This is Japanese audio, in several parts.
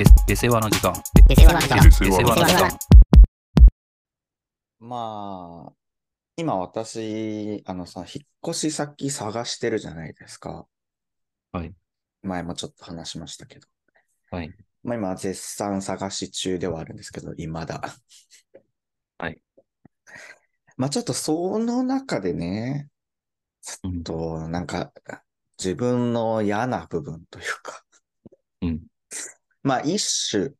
で、で世話の時間。で世話の時間で世話の時間。まあ、今私、あのさ、引っ越し先探してるじゃないですか。はい。前もちょっと話しましたけど。はい。まあ今、絶賛探し中ではあるんですけど、未だ。はい。まあちょっとその中でね、ちょっと、なんか、自分の嫌な部分というか、うん。まあ一種、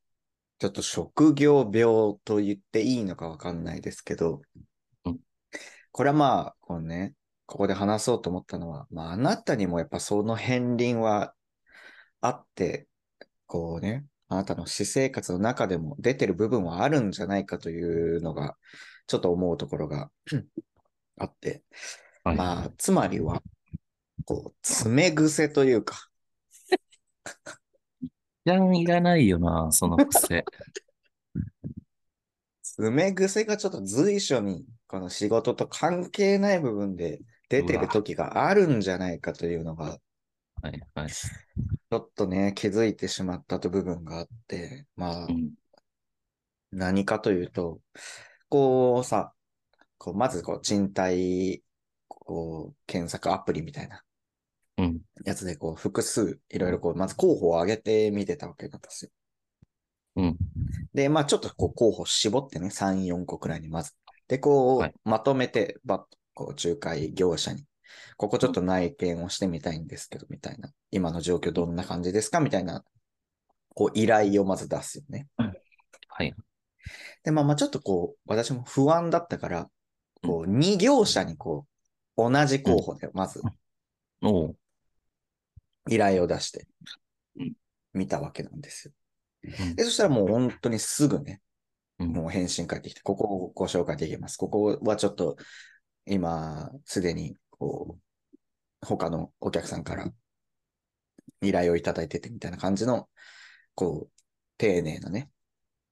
ちょっと職業病と言っていいのかわかんないですけど、うん。これはまあ、このね、ここで話そうと思ったのは、まああなたにもやっぱその片鱗はあって、こうね、あなたの私生活の中でも出てる部分はあるんじゃないかというのが、ちょっと思うところが あって、はい。まあ、つまりは、こう、爪癖というか、一旦いらないよな、その癖。爪癖がちょっと随所に、この仕事と関係ない部分で出てる時があるんじゃないかというのが、はい、はい。ちょっとね、気づいてしまったと部分があって、まあう、ん。何かというと、こうさ、こうまずこう賃貸、こう、検索アプリみたいなうん。やつで、こう、複数、いろいろこう、まず候補を上げてみてたわけなんですよ。うん。で、まあちょっとこう候補絞ってね、3、4個くらいにまず。で、こう、はいまとめて、バッと、こう、仲介業者に、ここちょっと内見をしてみたいんですけど、みたいな。今の状況どんな感じですか？みたいな、こう、依頼をまず出すよね。はい。で、まあまあちょっとこう、私も不安だったから、こう、2業者にこう、同じ候補で、まずおう。依頼を出してうん、見たわけなんですよ。うんで、そしたらもう本当にすぐね、うんもう返信返ってきて、ここをご紹介できます。ここはちょっと、今、すでに、こう、他のお客さんから依頼をいただいててみたいな感じの、こう、丁寧なね、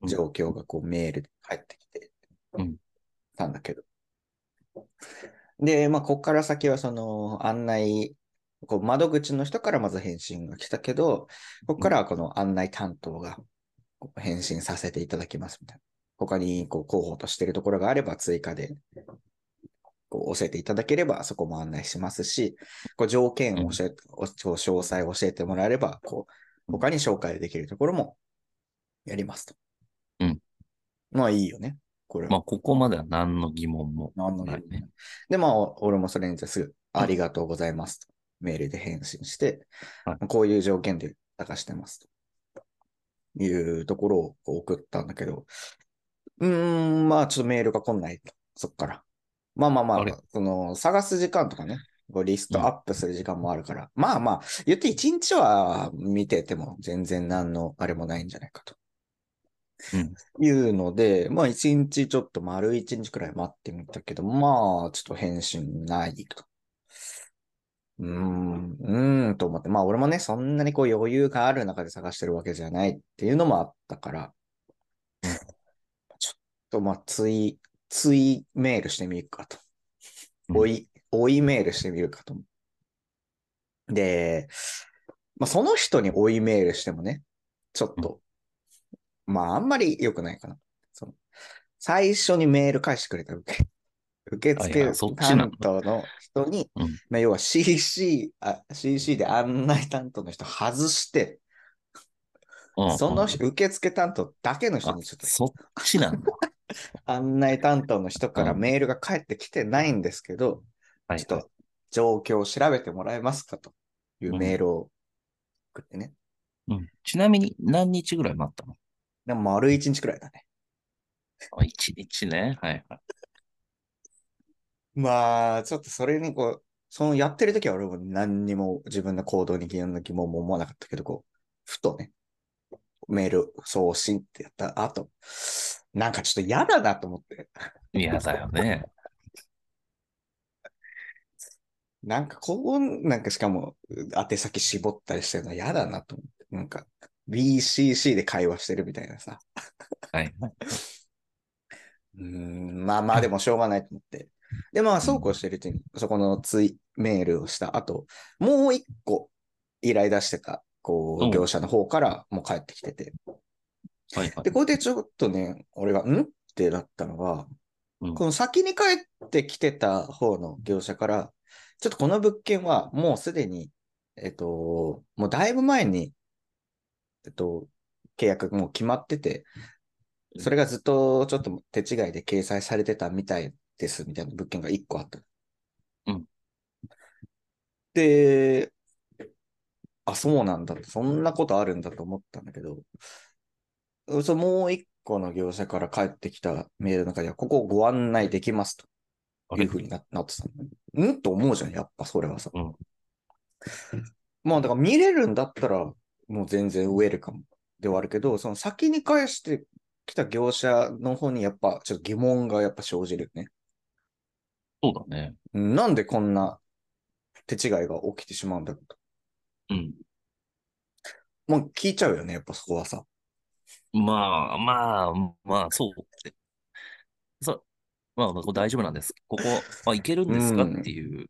うん状況がこうメールで返ってきてうん、たんだけど。で、まあ、ここから先はその案内、こう窓口の人からまず返信が来たけど、ここからはこの案内担当が返信させていただきますみたいな。他にこう候補としているところがあれば追加でこう教えていただければそこも案内しますし、こう条件を教え、お詳細を教えてもらえれば、こう他に紹介できるところもやりますと。うん。まあいいよね。これは。まあ、ここまでは何の疑問もなんのないね。で、まあ、俺もそれにすぐ、ありがとうございますと、メールで返信して、はいこういう条件で探してますと。いうところを送ったんだけど、うーん、まあ、ちょっとメールが来ないと、そっから。まあまあまああれ、その、探す時間とかね、リストアップする時間もあるから、まあまあ、言って一日は見てても全然何のあれもないんじゃないかと。うん。いうので、まあ一日ちょっと丸一日くらい待ってみたけど、まあちょっと返信ないと。うーん、うーんと思って、まあ俺もね、そんなにこう余裕がある中で探してるわけじゃないっていうのもあったから、ちょっとまあ追、い、追いメールしてみるかと。うん追い、追いメールしてみるかと。で、まあその人に追いメールしてもね、ちょっと、まああんまり良くないかな。その最初にメール返してくれた受け、受はい付担当の人に、うんまあ要は CC、あ CC で案内担当の人外して、うんそのうん受付担当だけの人あにちょっとそっちなんだ。案内担当の人からうんメールが返ってきてないんですけど、はい。ちょっと状況を調べてもらえますかというメールを送ってね。うん。ちなみに何日ぐらい待ったの？でも丸一日くらいだね。あ一日ね。はいはい。まあ、ちょっとそれにこう、そのやってる時は俺も何にも自分の行動に疑問も思わなかったけど、こう、ふとね、メール送信ってやった後、なんかちょっと嫌だなと思って、嫌だよね。なんかこう、なんかしかも宛先絞ったりしてるの嫌だなと思って、なんか BCC で会話してるみたいなさ。はい。うーん、まあまあでもしょうがないと思って。で、まあそうこうしてるうちに、そこのツイメールをした後、もう一個依頼出してた、こう業者の方からもう帰ってきてて、はいはい。で、。これでちょっとね、俺が、ん？ってなったのが、うん。この先に帰ってきてた方の業者から、ちょっとこの物件はもうすでに、えっと、もうだいぶ前に、えっと、契約もう決まってて、それがずっとちょっと手違いで掲載されてたみたいです、みたいな物件が1個あった。うん。で、あ、そうなんだ。そんなことあるんだと思ったんだけど、そのもう1個の業者から返ってきたメールの中では、ここをご案内できますというふうにななってたの。ん？と思うじゃん、やっぱそれはさ。うんまあだから見れるんだったら、もう全然ウェルカムではあるけど、その先に返してきた業者の方にやっぱちょっと疑問がやっぱ生じるよね。そうだね。うんなんでこんな手違いが起きてしまうんだろうと。うん。もう聞いちゃうよね、やっぱそこはさ。まあ、まあ、まあ、そう。そう。まあ、大丈夫なんです。ここ、あ、いけるんですかうんっていう。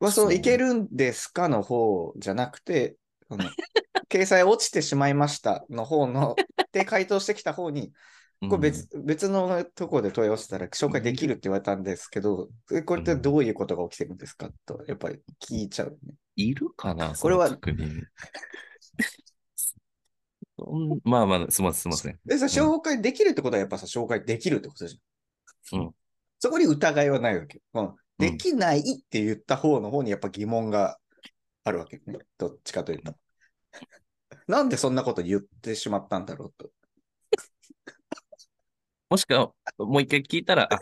まあ、そのいけるんですかの方じゃなくて、その 掲載落ちてしまいましたの方の、で回答してきた方に、これ別,、別のところで問い合わせたら紹介できるって言われたんですけど、えこれってどういうことが起きてるんですかと、やっぱり聞いちゃうね。いるかな これはまあまあ、すみません、すみません。でさ、紹介できるってことはやっぱさ、紹介できるってことじゃん。うんそこに疑いはないわけ。うんうんできないって言った方の方にやっぱ疑問があるわけね。どっちかというと。なんでそんなこと言ってしまったんだろうと。もしくは、もう一回聞いたら、あ、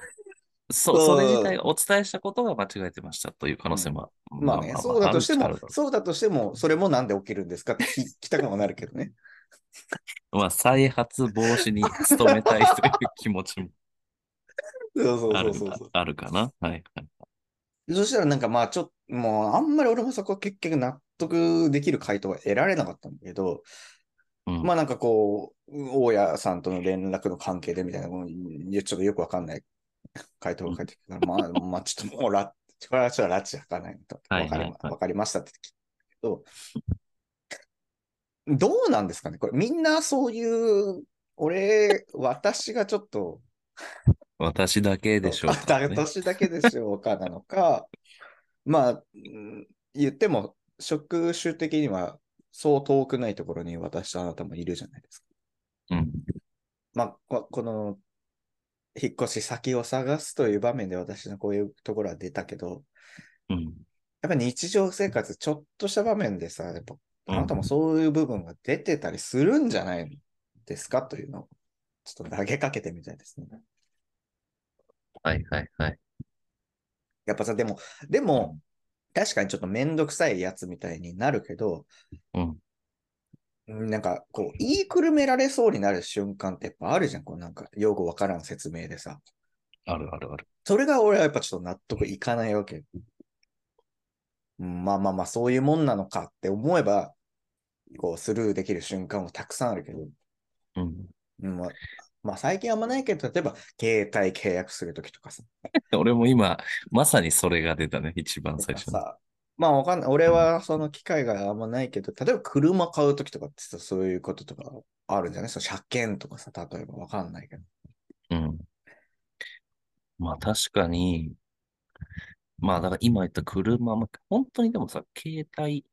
そ、そうそれ自体がお伝えしたことが間違えてましたという可能性も、まあね、そうだとしてもそうだとしても、それもなんで起きるんですかって聞きたくもなるけどね。う まあ、再発防止に努めたいという気持ちもそうそうあるそうそうそう。あるかな。はい。はいそしたらなんかまあちょっと、もうあんまり俺もそこは結局納得できる回答は得られなかったんだけど、うんまあなんかこう、大家さんとの連絡の関係でみたいな、ちょっとよくわかんない回答が返ってきたから、まあ、まあちょっともうラッ、これはちょっとラッチ開かないと。はいわかり,、はいはいわかりましたって聞けど、どうなんですかね？これみんなそういう、俺、私がちょっと、私だけでしょうか、ね。私だけでしょうかなのか、まあ、うん言っても、職種的にはそう遠くないところに私とあなたもいるじゃないですか。うん。まあ、ここの、引っ越し先を探すという場面で私のこういうところは出たけど、うん。やっぱ日常生活、ちょっとした場面でさ、やっぱあなたもそういう部分が出てたりするんじゃないですかというのを、ちょっと投げかけてみたいですね。はいはいはい。やっぱさ、でも、でも、確かにちょっとめんどくさいやつみたいになるけど、うん。うんなんか、こう、言いくるめられそうになる瞬間ってやっぱあるじゃん。こう、なんか、用語わからん説明でさ。あるあるある。それが俺はやっぱちょっと納得いかないわけ。うんまあまあまあ、そういうもんなのかって思えば、こう、スルーできる瞬間もたくさんあるけど、うん。うんまあ、まあ最近あんまないけど、例えば、携帯契約するときとかさ。俺も今、まさにそれが出たね、一番最初に。さまあわかんない。俺はその機会があんまないけど、例えば車買うときとかってさそういうこととかあるんじゃない？その車検とかさ、例えばわかんないけど。うん。まあ確かに、まあだから今言った車も、本当にでもさ、携帯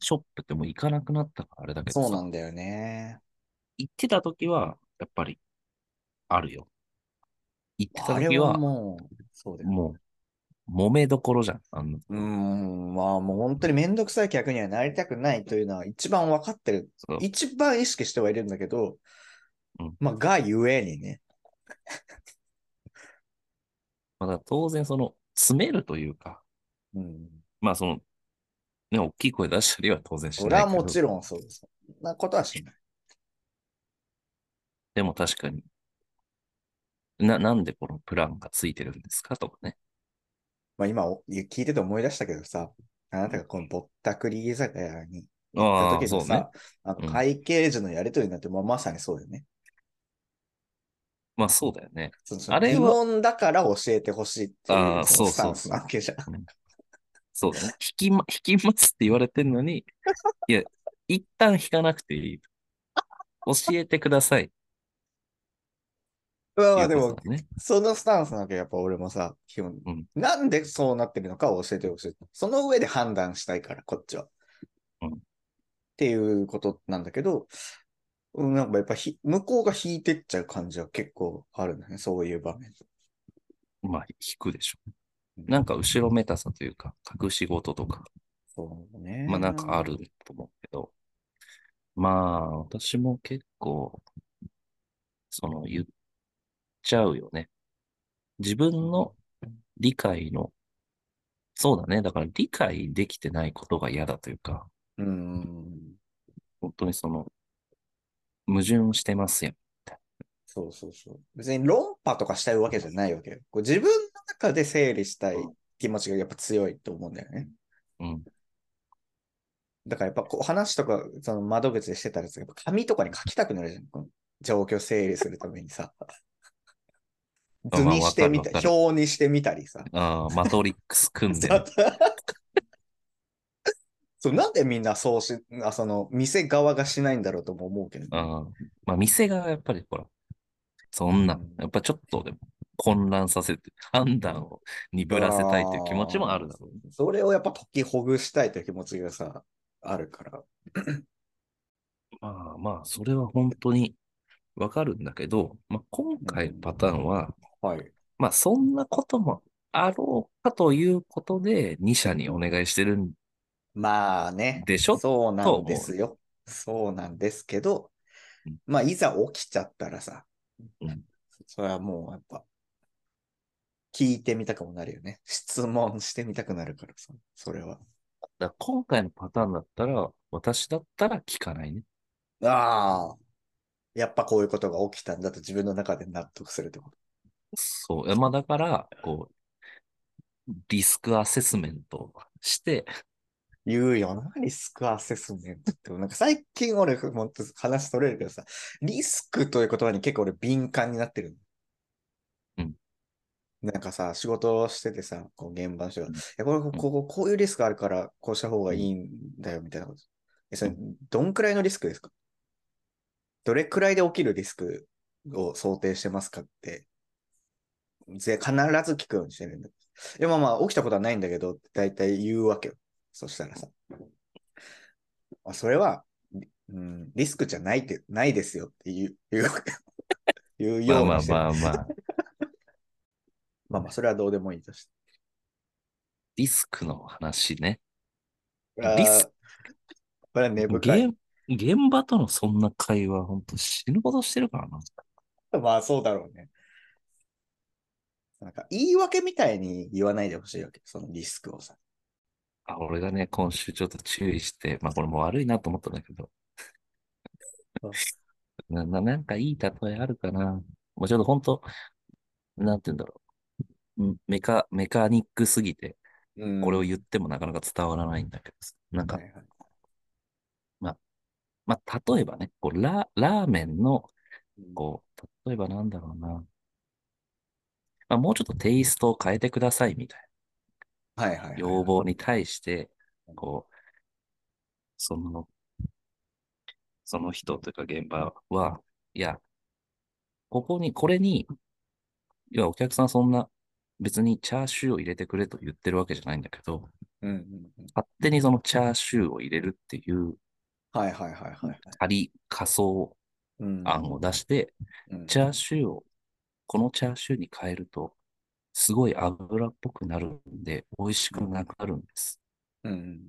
ショップってもう行かなくなったからあれだけどさ、そうなんだよね。行ってた時は、やっぱり、あるよ。行ってたあれは時は、もう、そうだよ。もう、揉めどころじゃん。あの、うーん、まあもう本当にめんどくさい客にはなりたくないというのは一番分かってる。一番意識してはいるんだけど、うんまあがゆえにね。まあ、だ当然その、詰めるというか、うん。まあその、ね、大きい声出したりは当然しないけど。はもちろんそうです。そんなことはしない。でも確かに、な、なんでこのプランがついてるんですかとかね。まあ今お聞いてて思い出したけどさ、あなたがこのぼったくり居酒屋に行った時さ、あうんの会計時のやりとりになって、まあ、まさにそうだよね。まあそうだよね。そあれは疑問だから教えてほしいっていうスタンスなわけじゃん。そうだね。引きま、引きますって言われてんのに、いや、一旦引かなくていい。教えてください。まあでも、ね。そのスタンスなわけやっぱ俺もさ、基本、うんなんでそうなってるのかを教えてほしい。その上で判断したいから、こっちは。うんっていうことなんだけど、うんなんかやっぱひ向こうが引いてっちゃう感じは結構あるんだね、そういう場面。まあ、引くでしょ。うんなんか後ろめたさというか、隠し事とか、そうね。まあなんかあると思うけど、まあ、私も結構、その言っちゃうよね。自分の理解の、そうだね。だから理解できてないことが嫌だというか、うん。本当にその、矛盾してますよ。そうそうそう。別に論破とかしたいわけじゃないわけよ。こう自分の中で整理したい気持ちがやっぱ強いと思うんだよね。うん。だからやっぱこう話とか、その窓口でしてたらさ、やっぱ紙とかに書きたくなるじゃん。この状況整理するためにさ。あ図にしてみた表にしてみたりさ。ああ、マトリックス組んで そうなんでみんなそうし、あその、店側がしないんだろうとも思うけど。ああまあ、店側がやっぱりほら、そんなうん、やっぱちょっとでも混乱させて、判断を鈍らせたいという気持ちもあるだろうね。それをやっぱ解きほぐしたいという気持ちがさ、あるから。まあまあ、それは本当にわかるんだけど、まあ、今回のパターンは、はい。まあそんなこともあろうかということで、2社にお願いしてるんまあね。でしょ？そうなんですよ。そうなんですけどうん、まあ、いざ起きちゃったらさ、うんそれはもうやっぱ、聞いてみたくもなるよね。質問してみたくなるからさ、それは。だから今回のパターンだったら、私だったら聞かないね。ああ。やっぱこういうことが起きたんだと自分の中で納得するってこと。そう。まあだから、こう、リスクアセスメントをして、言うよな、リスクアセスメントって。なんか最近俺、もっと話取れるけどさ、リスクという言葉に結構俺敏感になってる。うん。なんかさ、仕事をしててさ、こう現場の人が、うんいや、これ、ここ、こういうリスクあるから、こうした方がいいんだよ、みたいなこと。え、それ、どんくらいのリスクですか？どれくらいで起きるリスクを想定してますかって、ぜ必ず聞くようにしてるんだ。いや、まあまあ、起きたことはないんだけど、だいたい言うわけよ。そしたらさ。あそれは、うん、リスクじゃないって、ないですよって言う、言うわけよ。言うまあまあようにしてる。まあまあまあ、まあ、それはどうでもいいとして。リスクの話ね。リスこれは根深い。現現場とのそんな会話、本当死ぬほどしてるからな。まあ、そうだろうね。なんか、言い訳みたいに言わないでほしいわけ。そのリスクをさ。あ、俺がね、今週ちょっと注意して、まあこれも悪いなと思ったんだけどうん。な、ななんかいい例えあるかな。もうちょっと本当、なんて言うんだろう。うんメカ、メカニックすぎて、うんこれを言ってもなかなか伝わらないんだけどさなんかは、いはいまあ、例えばね、こうラ、ラーメンの、うんこう、例えばなんだろうな。まあ、もうちょっとテイストを変えてくださいみたいなはいはいはい。要望に対して、こう、その、その人というか現場は、いや、ここに、これに、いや、お客さんそんな、別にチャーシューを入れてくれと言ってるわけじゃないんだけど、うんうんうん。勝手にそのチャーシューを入れるっていうはいはいはいはいはい。仮仮想うん案を出して、うんチャーシューを、このチャーシューに変えると、すごい油っぽくなるんで、美味しくなくなるんです。うんうん。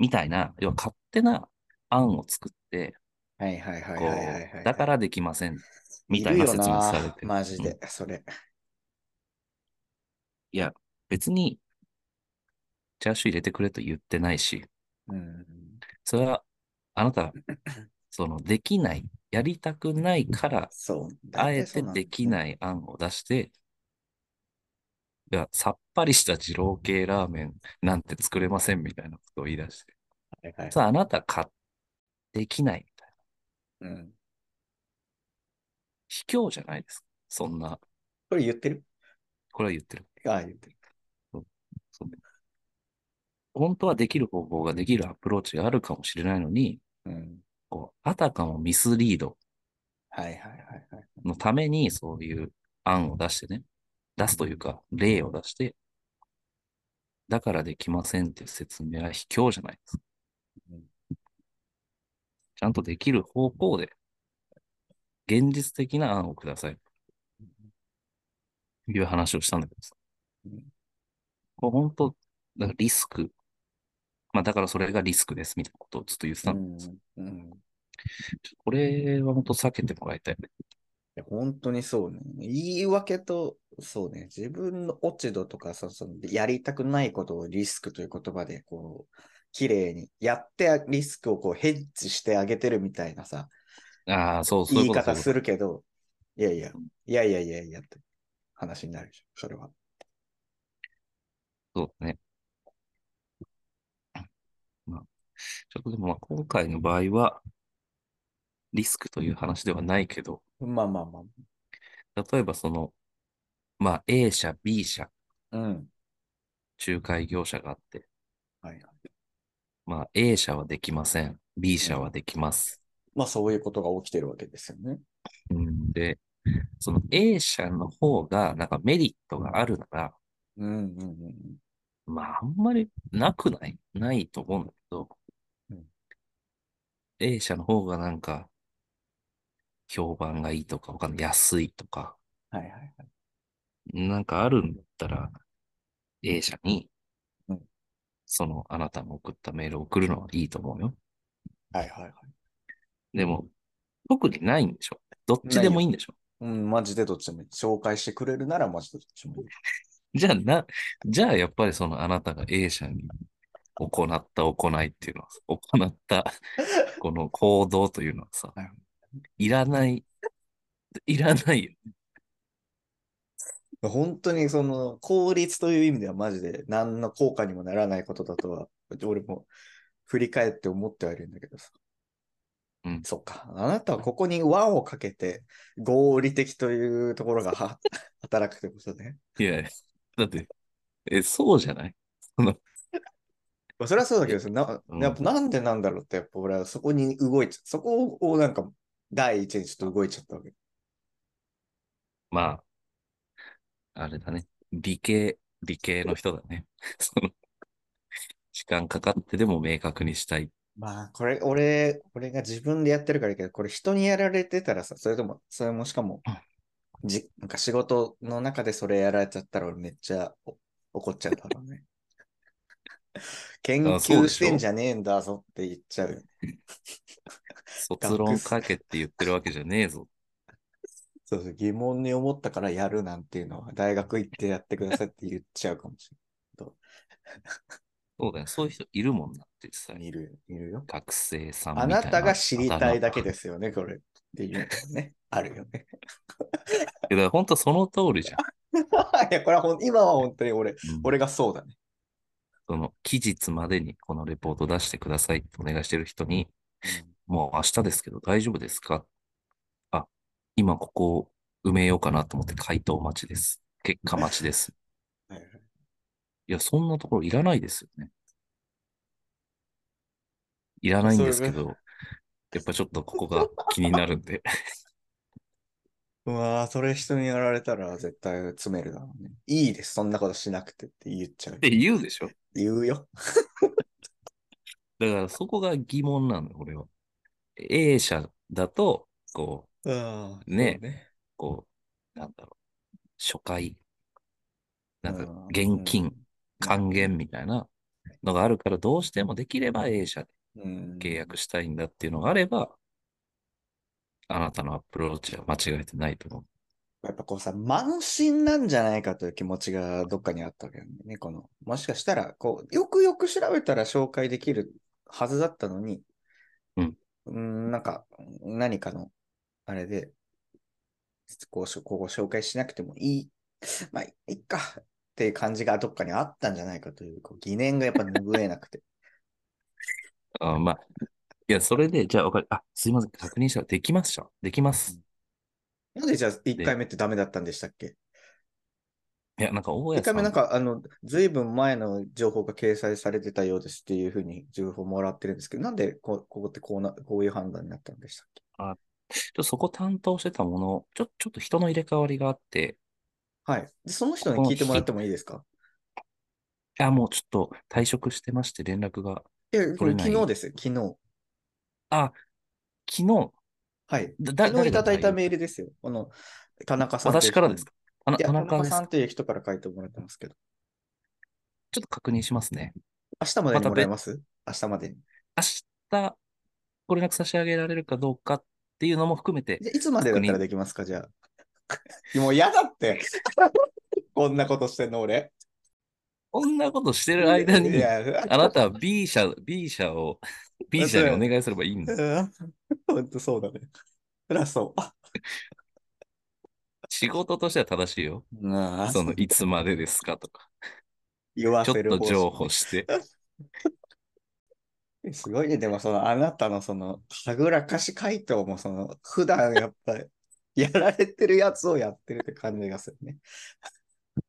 みたいな、要は勝手な案を作って、はいはいはいこはいはいはい。う、だからできません。みたいな説明されてる。マジでうん、それ。いや、別に、チャーシュー入れてくれと言ってないし、うん。それは、あなた、その、できない、やりたくないから。あえてできい。ない案を出して、いや、さっぱりした二郎系ラーメンなんて作れませんみたいなことを言い出して。はいはい。さあ、あなたか、できないみたいな。うん。卑怯じゃないですか。そんな、これ言ってる？これは言ってる。ああ、言ってる。本当はできる方法ができるアプローチがあるかもしれないのに、うん。こう、あたかもミスリード。のためにそういう案を出してね、出すというか、例を出して、だからできませんっていう説明は卑怯じゃないですか。ちゃんとできる方向で、現実的な案をください。いう話をしたんだけどさ。うんこれ本当、だからリスク。まあだからそれがリスクですみたいなことをずっと言ってたんだけどさんうんこれは本当避けてもらいたいね。いや本当にそうね。言い訳と、そうね、自分の落ち度とかさ、そのやりたくないことをリスクという言葉で、こう、綺麗にやってリスクをこうヘッジしてあげてるみたいなさ、ああ、そう、そうい言い方するけど、いやいや、いやいやいやいやって話になるじゃん、それは。そうだね。まあ、ちょっとでもまあ今回の場合は、リスクという話ではないけど、まあまあま例えばその、まあ A 社、B 社、あ。うん。仲介業者があって、はいはい。まあ A 社はできません。B 社はできます。まあそういうことが起きてるわけですよね。うん、で、その A 社の方がなんかメリットがあるなら、うんうんうんまああんまりなくない？ないと思うんだけど、うん A 社の方がなんか、評判がいいとか。安いとか、はいはいはい。なんかあるんだったら、A 社にうん、そのあなたの送ったメールを送るのはいいと思うよ。はいはいはい。でも、特にないんでしょどっちでもいいんでしょうん、マジでどっちでもいい。紹介してくれるならマジでどっちでもいい。じゃあな、じゃあやっぱりそのあなたが A 社に行った行いっていうのは、行ったこの行動というのはさ はい、いらない、いらないよ。本当にその効率という意味ではマジで何の効果にもならないことだとは、俺も振り返って思ってはいるんだけどさ。うんそっか。あなたはここに輪をかけて合理的というところがは働くってことね。いやいや、だって、え、そうじゃない？その、まあそれはそうだけどさ、なうんやっぱなんでなんだろうって、やっぱ俺はそこに動いちゃそこをなんか第一にちょっと動いちゃったわけ。まあ、あれだね。理系、理系の人だね。その、時間かかってでも明確にしたい。まあ、これ、俺、俺が自分でやってるからいいけど、これ人にやられてたらさ、それとも、それもしかも、じ、なんか仕事の中でそれやられちゃったら俺めっちゃお怒っちゃうだろうね。研究してんじゃねえんだぞって言っちゃうよ。卒論書けって言ってるわけじゃねえぞ。そうそう、疑問に思ったからやるなんていうのは、大学行ってやってくださいって言っちゃうかもしそうだよ。そういう人いるもんなってされない。いるよ、いるよ。学生さんみたあいな。なたが知りたいだけで。ですよね、これ。っていうのね。あるよね。いや、本当その通りじゃん。いや、これはほん、今は本当に俺、うん俺がそうだね。その、期日までにこのレポート出してくださいってお願いしてる人に、もう明日ですけど大丈夫ですか？あ、今ここを埋めようかなと思って回答待ちです。結果待ちです。はいはいいや、そんなところいらないですよね。いらないんですけど、やっぱちょっとここが気になるんで。うわぁ、それ人にやられたら絶対詰めるだろうね。いいです、そんなことしなくてって言っちゃうっ。て言うでしょ言うよ。だからそこが疑問なのよ、俺は。A 社だと、こう、ああね。こう、なんだろう、初回、なんかうん現金、還元みたいなのがあるから、どうしてもできれば A 社でうん契約したいんだっていうのがあれば、あなたのアプローチは間違えてないと思う。やっぱこうさ、慢心なんじゃないかという気持ちがどっかにあったわけだよね。この、もしかしたら、こう、よくよく調べたら紹介できるはずだったのに、うん。うん、なんか、何かの、あれで、こう、ここ紹介しなくてもいい、まあ、いいかっていう感じがどっかにあったんじゃないかという、こう疑念がやっぱ拭えなくて。あまあ、いや、それで、じゃあ、わかる。あ、すいません、確認したらできました。できます。なんでじゃあ1回目ってダメだったんでしたっけ？いや、なんか大一家さん回目なんか、あの、ずいぶん前の情報が掲載されてたようですっていうふうに情報もらってるんですけど、なんでこここってこうな、こういう判断になったんでしたっけちょそこ担当してたもの、ちょ、ちょっと人の入れ替わりがあって、はい。で、その人に聞いてもらってもいいですか？いや、もうちょっと退職してまして連絡が。いや、取れ昨日ですよ、昨日。あ、昨日、はい。だ、だ昨日いただいたメールですよ。この、田中さん。私からですか？田いや、田田中さんという人から書いてもらってますけど。ちょっと確認しますね。明日までにもらえます？明日までに。明日、ご連絡差し上げられるかどうかっていうのも含めて、いつまでだったらできますか？じゃあ。もう嫌だって。こんなことしてんの俺。こんなことしてる間いに、や、あなたは B 社、B 社を、B 社にお願いすればいいんだ。うん本当そうだね。そりゃそう。仕事としては正しいよ。うんその、いつまでですかとか。言わちょっとせる方式譲歩して。すごいね。でも、その、あなたのその、はぐらかし回答も、その、普段やっぱり、やられてるやつをやってるって感じがするね。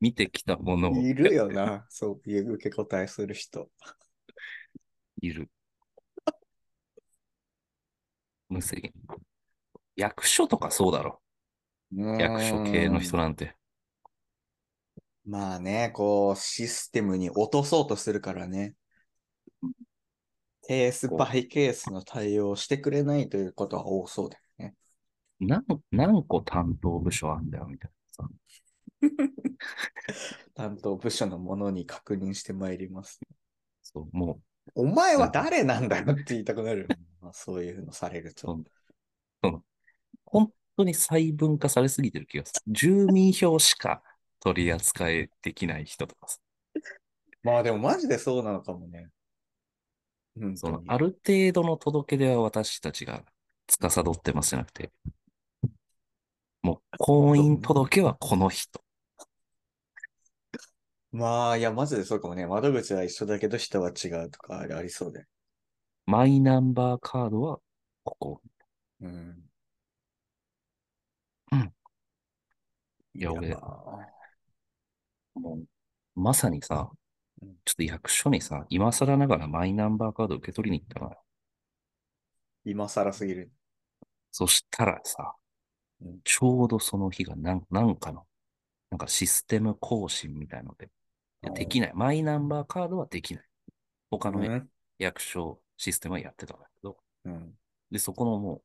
見てきたものをいるよな。そういう受け答えする人。いる。無責任。役所とかそうだろ。役所系の人ななんて。まあね、こう、システムに落とそうとするからね。ケースバイケースの対応をしてくれないということは多そうだよね。何、何個担当部署あんだよ、みたいなさ。担当部署のものに確認してまいります。そう、もお前は誰なんだよって言いたくなる。まあそういうのされると。のその本当に細分化されすぎてる気がする。住民票しか取り扱いできない人とかさ。まあでもマジでそうなのかもね。本そのある程度の届け出は私たちが司ってますじゃなくて、もう婚姻届はこの人。まあ、いや、マジでそうかもね。窓口は一緒だけど人は違うとかありありそうで。マイナンバーカードはここ。うん。うんいや俺まあもう、まさにさうん、ちょっと役所にさ、今更ながらマイナンバーカード受け取りに行ったのよ。今更すぎる。そしたらさうん、ちょうどその日がなんなんかの、なんかシステム更新みたいので、いやできない。マイナンバーカードはできない。他のうん。役所システムはやってたんだけど、うん。で、そこのもう、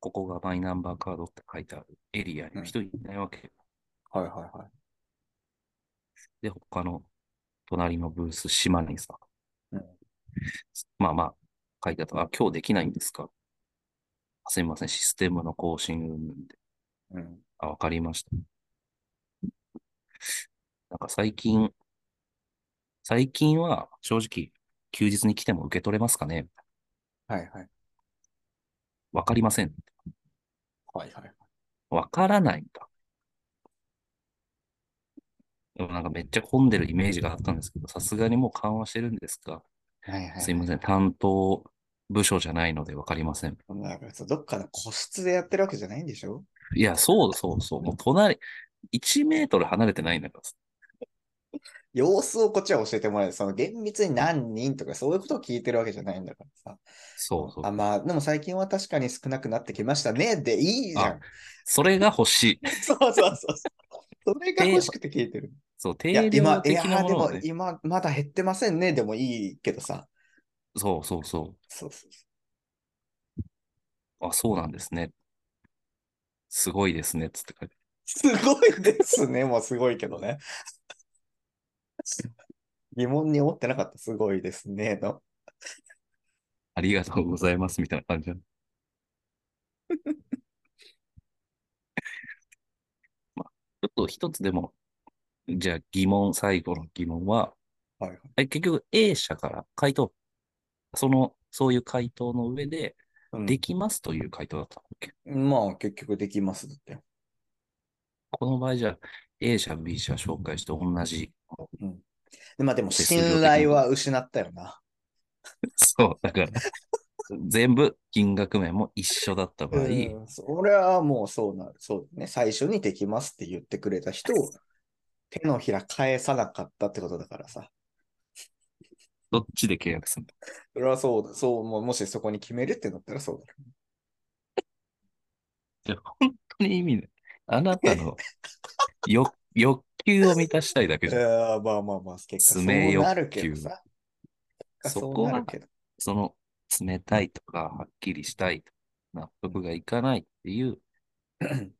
ここがマイナンバーカードって書いてあるエリアに人いないわけよ。はいはいはい。で、他の隣のブース、島にさ、うんまあまあ、書いてあった、あ、今日できないんですか？すいません、システムの更新で。うん。あ、わかりました。なんか最近、最近は正直、休日に来ても受け取れますかね？はいはい。わかりません。はいはい。わからないんだ。でもなんかめっちゃ混んでるイメージがあったんですけど、さすがにもう緩和してるんですが、はいはい。すいません、担当部署じゃないのでわかりません。なんかさどっかの個室でやってるわけじゃないんでしょ？いや、そうそうそう、もう隣、1メートル離れてないんだからさ。様子をこっちは教えてもらえる。その厳密に何人とかそういうことを聞いてるわけじじゃないんだからさ。そうそうあ、。まあ、でも最近は確かに少なくなってきましたね。でいいじゃん。それが欲しい。そ うそうそうそう。それが欲しくて聞いてる。そう、いや、定今、い量的なや、でもものをね。今、まだ減ってませんね。でもいいけどさ。そうそうそう。そうそうあ、そうなんですね。すごいですね。つって書いてすごいですね。もうすごいけどね。疑問に思ってなかった。すごいですね。の。ありがとうございます。みたいな感じだ。まあ、ちょっと一つでも、じゃあ疑問、最後の疑問は、はいはい。え結局 A 社から回答、その、そういう回答の上で、うんできますという回答だったんだっけ、まあ、結局できますだって。この場合じゃあ A 社、B 社紹介して同じ。でまあでも、手数料的信な頼は失ったよな。そう、だから、全部金額面も一緒だった場合、うん、それはもうそうなる。そうだね。最初にできますって言ってくれた人を手のひら返さなかったってことだからさ。どっちで契約するの？それはそうだ。そう、もしそこに決めるってなったらそうだ。いや本当に意味ない。あなたの欲欲求を満たしたいだけじゃん。あまあまあまあ、結果そうなるけどさ。そこは。その冷たいとか、はっきりしたいとか、納得がいかないっていう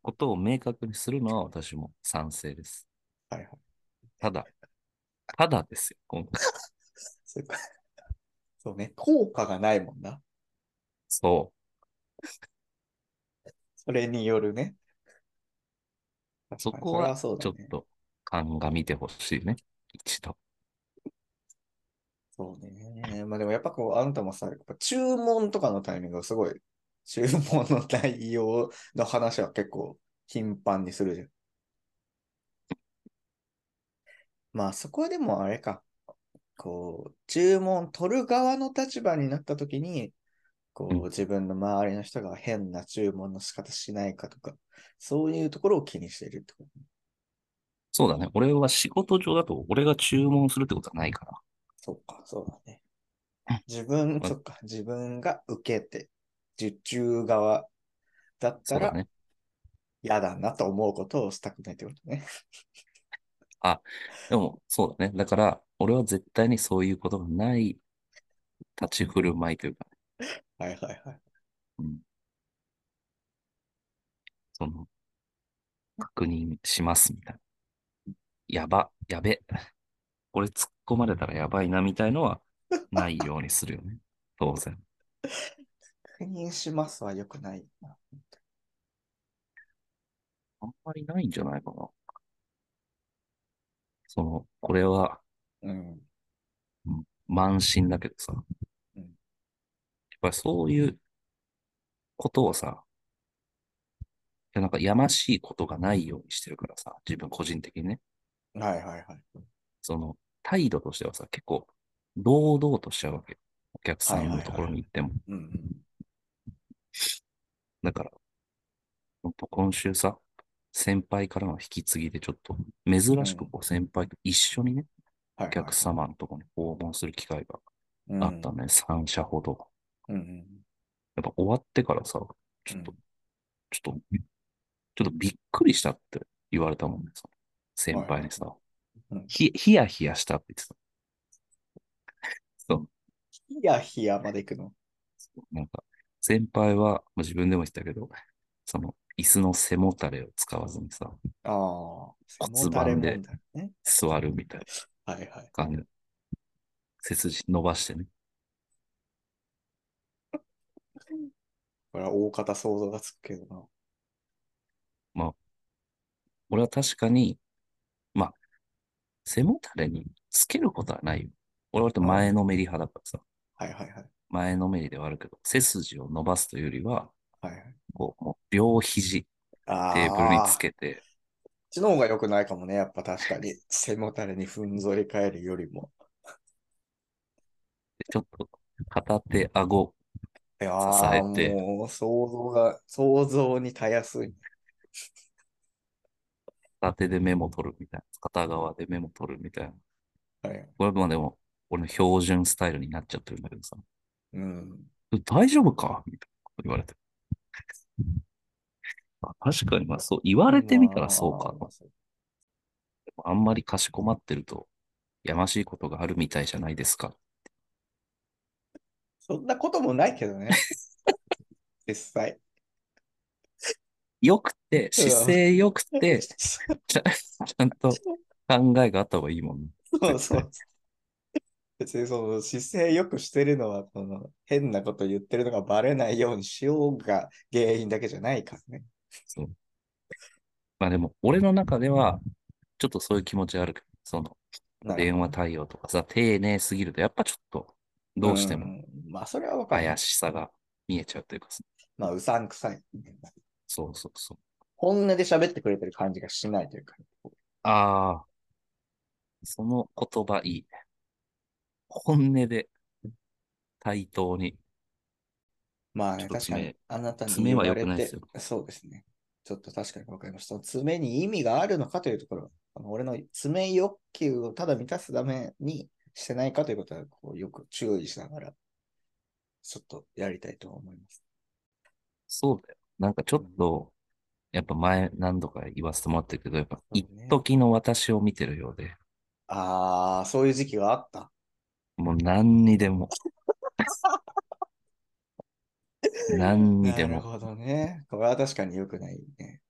ことを明確にするのは私も賛成です。はいはい。ただ、ただですよ、今回。そうそうね。効果がないもんな。そう。それによるね。そこはちょっと鑑みてほしいね。一度。そうね。まあでもやっぱこう、あなたもさ、やっぱ注文とかのタイミングがすごい、注文の内容の話は結構頻繁にするじゃん。まあそこはでもあれか。こう、注文取る側の立場になった時に、こう自分の周りの人が変な注文の仕方しないかとか、そういうところを気にしているってこと。そうだね。俺は仕事上だと俺が注文するってことはないから。そうか、そうだね。自分、まそっか、自分が受けて、受注側だったら。嫌だなと思うことをしたくないってことね。でも、そうだね。だから、俺は絶対にそういうことがない立ち振る舞いというか、はいはいはい。うん、その、確認しますみたいな。やば、やべ。これ突っ込まれたらやばいなみたいのはないようにするよね。当然。確認しますは良くないな。あんまりないんじゃないかな。その、これはうん。慢心だけどさ。うんやっぱりそういうことをさ、いやなんかやましいことがないようにしてるからさ、自分個人的にね。はいはいはい。その態度としてはさ、結構堂々としちゃうわけ。お客さんのところに行っても。だから、ほんと今週さ、先輩からの引き継ぎでちょっと珍しくこう先輩と一緒にね、お客様のところに訪問する機会があったね、3社ほど。うんうん。やっぱ終わってからさ、ちょっと、うん。ちょっと、ちょっとびっくりしたって言われたもんね、その先輩にさ、うん。ひ、ヒヤヒヤしたって言ってた。そう、ヒヤヒヤまで行くの？なんか、先輩は、まあ自分でも言ったけど、その、椅子の背もたれを使わずにさ、ああ。骨盤で。座るみたいなはいはい。感じで、背筋伸ばしてね。これは大方想像がつくけどな。まあ、俺は確かに、まあ、背もたれにつけることはないよ。俺は前のめり派だからさ、はいはいはい。前のめりではあるけど、背筋を伸ばすというよりは、はいはい。こう、もう両肘。テーブルにつけて、こっちの方が良くないかもね、やっぱ確かに。背もたれにふんぞり返るよりも。でちょっと片手、顎、支えてもう想像が、想像にたやすい。片手でメモ取るみたいな。片側でメモ取るみたいな。はい。これまでも、俺の標準スタイルになっちゃってるんだけどさ。うん。大丈夫か？みたいなこと言われて。あ確かに、まあそう、言われてみたらそうか。あんまりかしこまってると、やましいことがあるみたいじゃないですか。そんなこともないけどね。実際。よくて、姿勢よくて、ちゃちゃんと考えがあった方がいいもんね。そうそう。別にその姿勢よくしてるのは、その変なこと言ってるのがバレないようにしようが原因だけじゃないからね。そう。まあでも、俺の中では、ちょっとそういう気持ちあるけど、その、電話対応とかさ、丁寧すぎると、やっぱちょっと、どうしてもんまあ、それはわかる。怪しさが見えちゃうというかさ、まあ、うさんくさい。そうそうそう。本音で喋ってくれてる感じがしないというか。ああ、その言葉いいね。本音で対等にまあね、確かに爪、あなたに爪は言われて良くないですよ、そうですね。ちょっと確かにわかりました。爪に意味があるのかというところ、あの俺の爪欲求をただ満たすためにしてないかということはこうよく注意しながら、ちょっとやりたいと思います。そうだよ。なんかちょっと、やっぱ前何度か言わせてもらってるけど、やっぱ一時の私を見てるようで、ああ、そういう時期があった。もう何にでも、何にでも、なるほどね。これは確かに良くないね。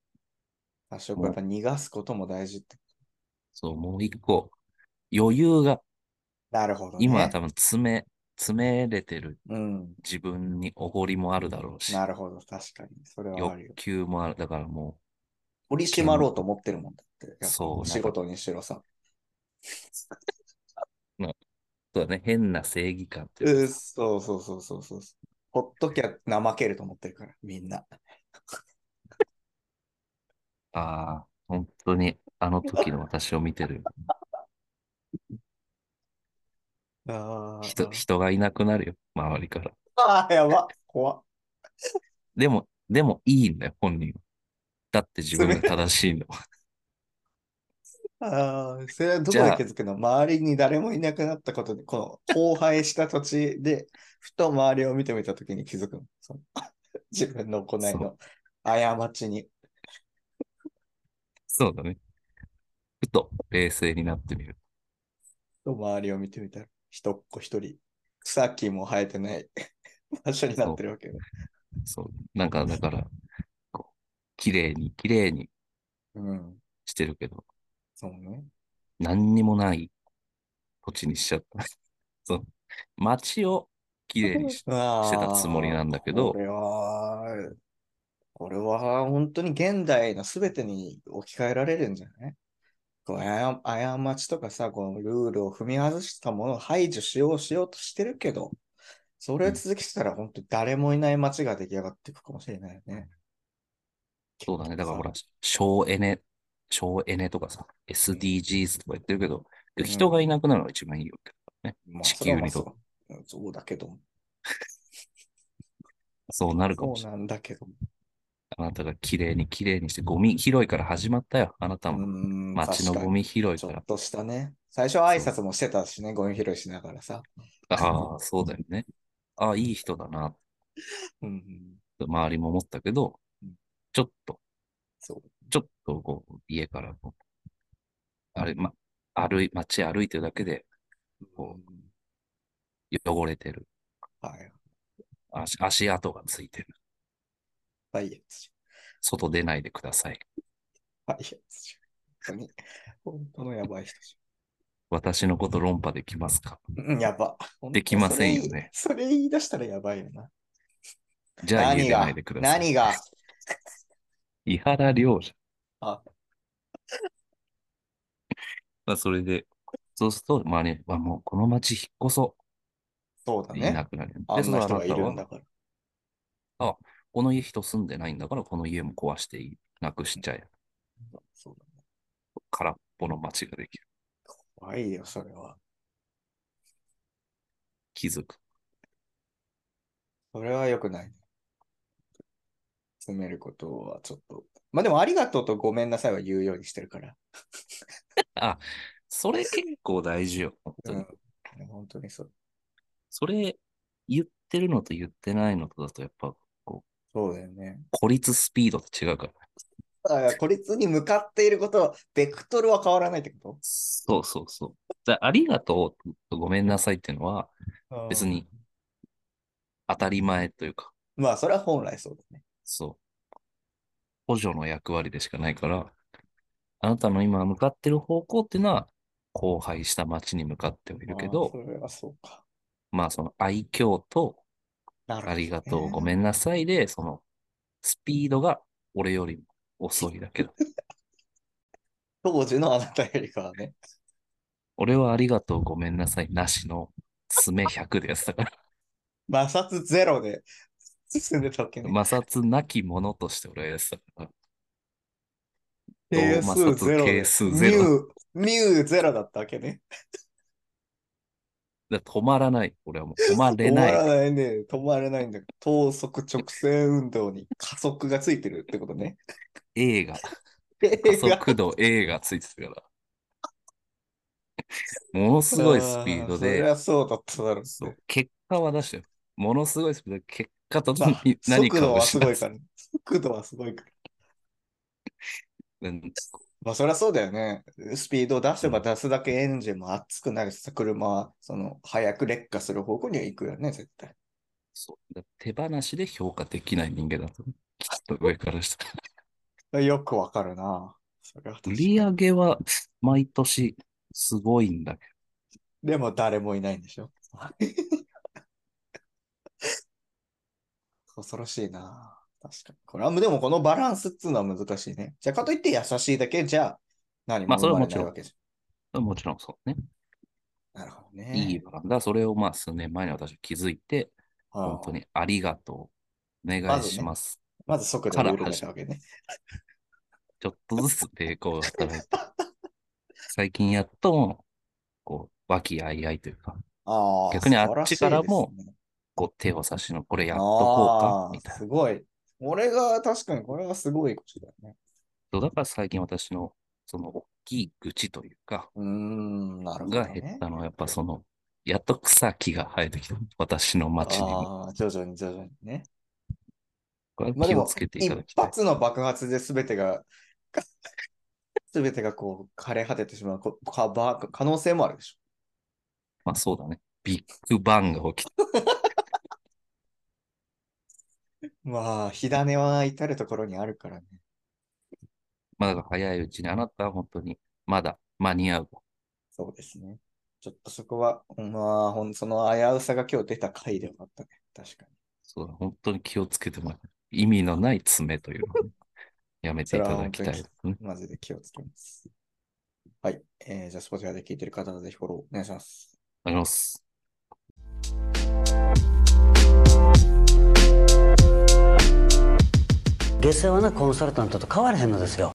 多少やっぱ逃がすことも大事って。そう、もう一個、余裕が、なるほどね。今は多分詰め、詰めれてるうん。自分におごりもあるだろうし、なるほど。確かに。それは欲。求もある。だからも取り締まろうと思ってるもんだって。そう仕事にしろさ。う、そうだね、変な正義感っていうそうそうそうそうそう。ほっときゃ怠けると思ってるから、みんな。ああ、本当にあの時の私を見てる。あ人、人がいなくなるよ、周りから。あー、やば。怖っでも、でもいいんだよ、本人は。だって自分が正しいの。ああ、それはどこで気づくの？周りに誰もいなくなったことで、この荒廃した土地で、ふと周りを見てみたときに気づくの？その 自分の行いの過ちに。そうだね。ふと冷静になってみる。と周りを見てみたら、一っ子一人、草木も生えてない 場所になってるわけよ。そう。なんか、だから、こう、綺麗に、綺麗にうん。してるけど、そうね。何にもない土地にしちゃった。そう。街を綺麗にし してたつもりなんだけどこれは、これは本当に現代の全てに置き換えられるんじゃない？こうあや過ちとかさ、このルールを踏み外したものを排除しようしようとしてるけど、それを続けてたら本当に誰もいない街が出来上がっていくかもしれないよね。そうだね。だからほら、省エネ、省エネとかさ、SDGs とか言ってるけど、うん人がいなくなるのが一番いいよね。まあ地球にとそれはまあそうそうだけど、そうなるかそうもしれない。なんだけど。あなたが綺麗に綺麗にして、ゴミ拾いから始まったよ。あなたうも。ん街のゴミ拾いからちょっ。としたね。最初は挨拶もしてたしね、ゴミ拾いしながらさ。ああ、そうだよね。ああ、いい人だな。うん、と周りも思ったけどうん、ちょっと、そう。ちょっとこう、家からこう、あれ、ま、歩い、街歩いてるだけでこ汚れてる。はい。足、足跡がついてる。はい、やつじ外出ないでください。ゃん。はい、やつじゃん。本当に、本当のやばい人じ私のこと論破できますか？ゃん。うん、やば。できませんよねそれ。それ言い出したらやばいよな。じゃあ家出何がないでください。何が？伊 原亮じゃん。あ、まあ、それで、そうすると、まあね、まあ、もうこの街引っ越そそうだう。いなね。くなる。あんな人がいるんだでから。あこの家人住んでないんだから、この家も壊していい。なくしちゃえ。そうだね。空っぽの街ができる。怖いよ、それは。気づく。それは良くないね。詰めることはちょっと。まあでも、ありがとうとごめんなさいは言うようにしてるから。あ、それ結構大事よ。本当に。うん。本当にそう。それ、言ってるのと言ってないのとだと、やっぱ、そうだよね。孤立スピードって違うから。あ孤立に向かっていること、ベクトルは変わらないってこそうそうそう。だありがとうとごめんなさいっていうのは、と別に。当たり前というか、まあ、それは本来そうだね。そう。補助の役割でしかないから、あなたの今向かってる方向っていうのは、荒廃した街に向かってはいるけあどそ、れはそうか。まあその愛嬌とありがとう、ごめん。んなさいで、そのスピードが俺よりも遅いだけだ。当時のあなたよりかはね。俺はありがとう、ごめんなさい、なしの爪100でやってたから、摩擦ゼロで進んでたわけね？摩擦なきものとして俺はやってたから、係数ゼロで。係数ゼロミュー、ミューゼロだったわけね。だから止まらない。俺はもう止まれ止まらない。ないね。止まれないんだ。等速直線運動に加速がついてるってことね。A が、加加速度 A がついてるから。ものすごいスピードそりで、ゃそうだっただろうね。そう結果は出してる。ものすごいスピードで、結果ととまあもに何かを速度はすごいからね。速度はすごいから。うんまあそりゃそうだよね。スピードを出せば出すだけエンジンも熱くなるしさ、車はその早く劣化する方向には行くよね、絶対。そうだ手放しで評価できない人間だと。きっと上からしたら。よくわかるな。それは確かに売り上げは毎年すごいんだけでも誰もいないんでしょ。恐ろしいな。確かに。これはでもこのバランスっつうのは難しいね。じゃあかといって優しいだけじゃ何まあそれも生まはもちろんれないわけじど、もちろんそうね。なるほどね。いいバランスだ。それをまあ数年前に私は気づいて、はあ本当にありがとう。お願いします。まず速度を緩めたわけね。ちょっとずつ抵抗が働いて。最近やっと、こう、和気あいあいというか、ああ、逆にあっちからもねこう手を差しの、これやっとこうかみたいな。すごい。俺が確かにこれはすごいことだよね。そうだから最近私の、その大きい愚痴というか、うーん、なるほど、がね。減ったのは、やっぱその、やっと草木が生えてきた。私の町にも。ああ、徐々に徐々にね。これ気をつけていただ一きたい。発の爆発で全てが、全てがこう、枯れ果ててしまうこかば可能性もあるでしょ。まあそうだね。ビッグバンが起きた。まあ、火種は至るところにあるからね。まあだ早いうちにあなたは本当にまだ間に合う。そうですね。ちょっとそこは、まあ、ほんその危うさが今日出た回ではあったね。確かに。そうだ、本当に気をつけてもらう。意味のない詰めというのをね、やめていただきたいですね。マジで気をつけます。はい。えー、じゃあ、スポティファイで聞いてる方はぜひフォローお願いします。あります。下世話なコンサルタントと変わらへんのですよ。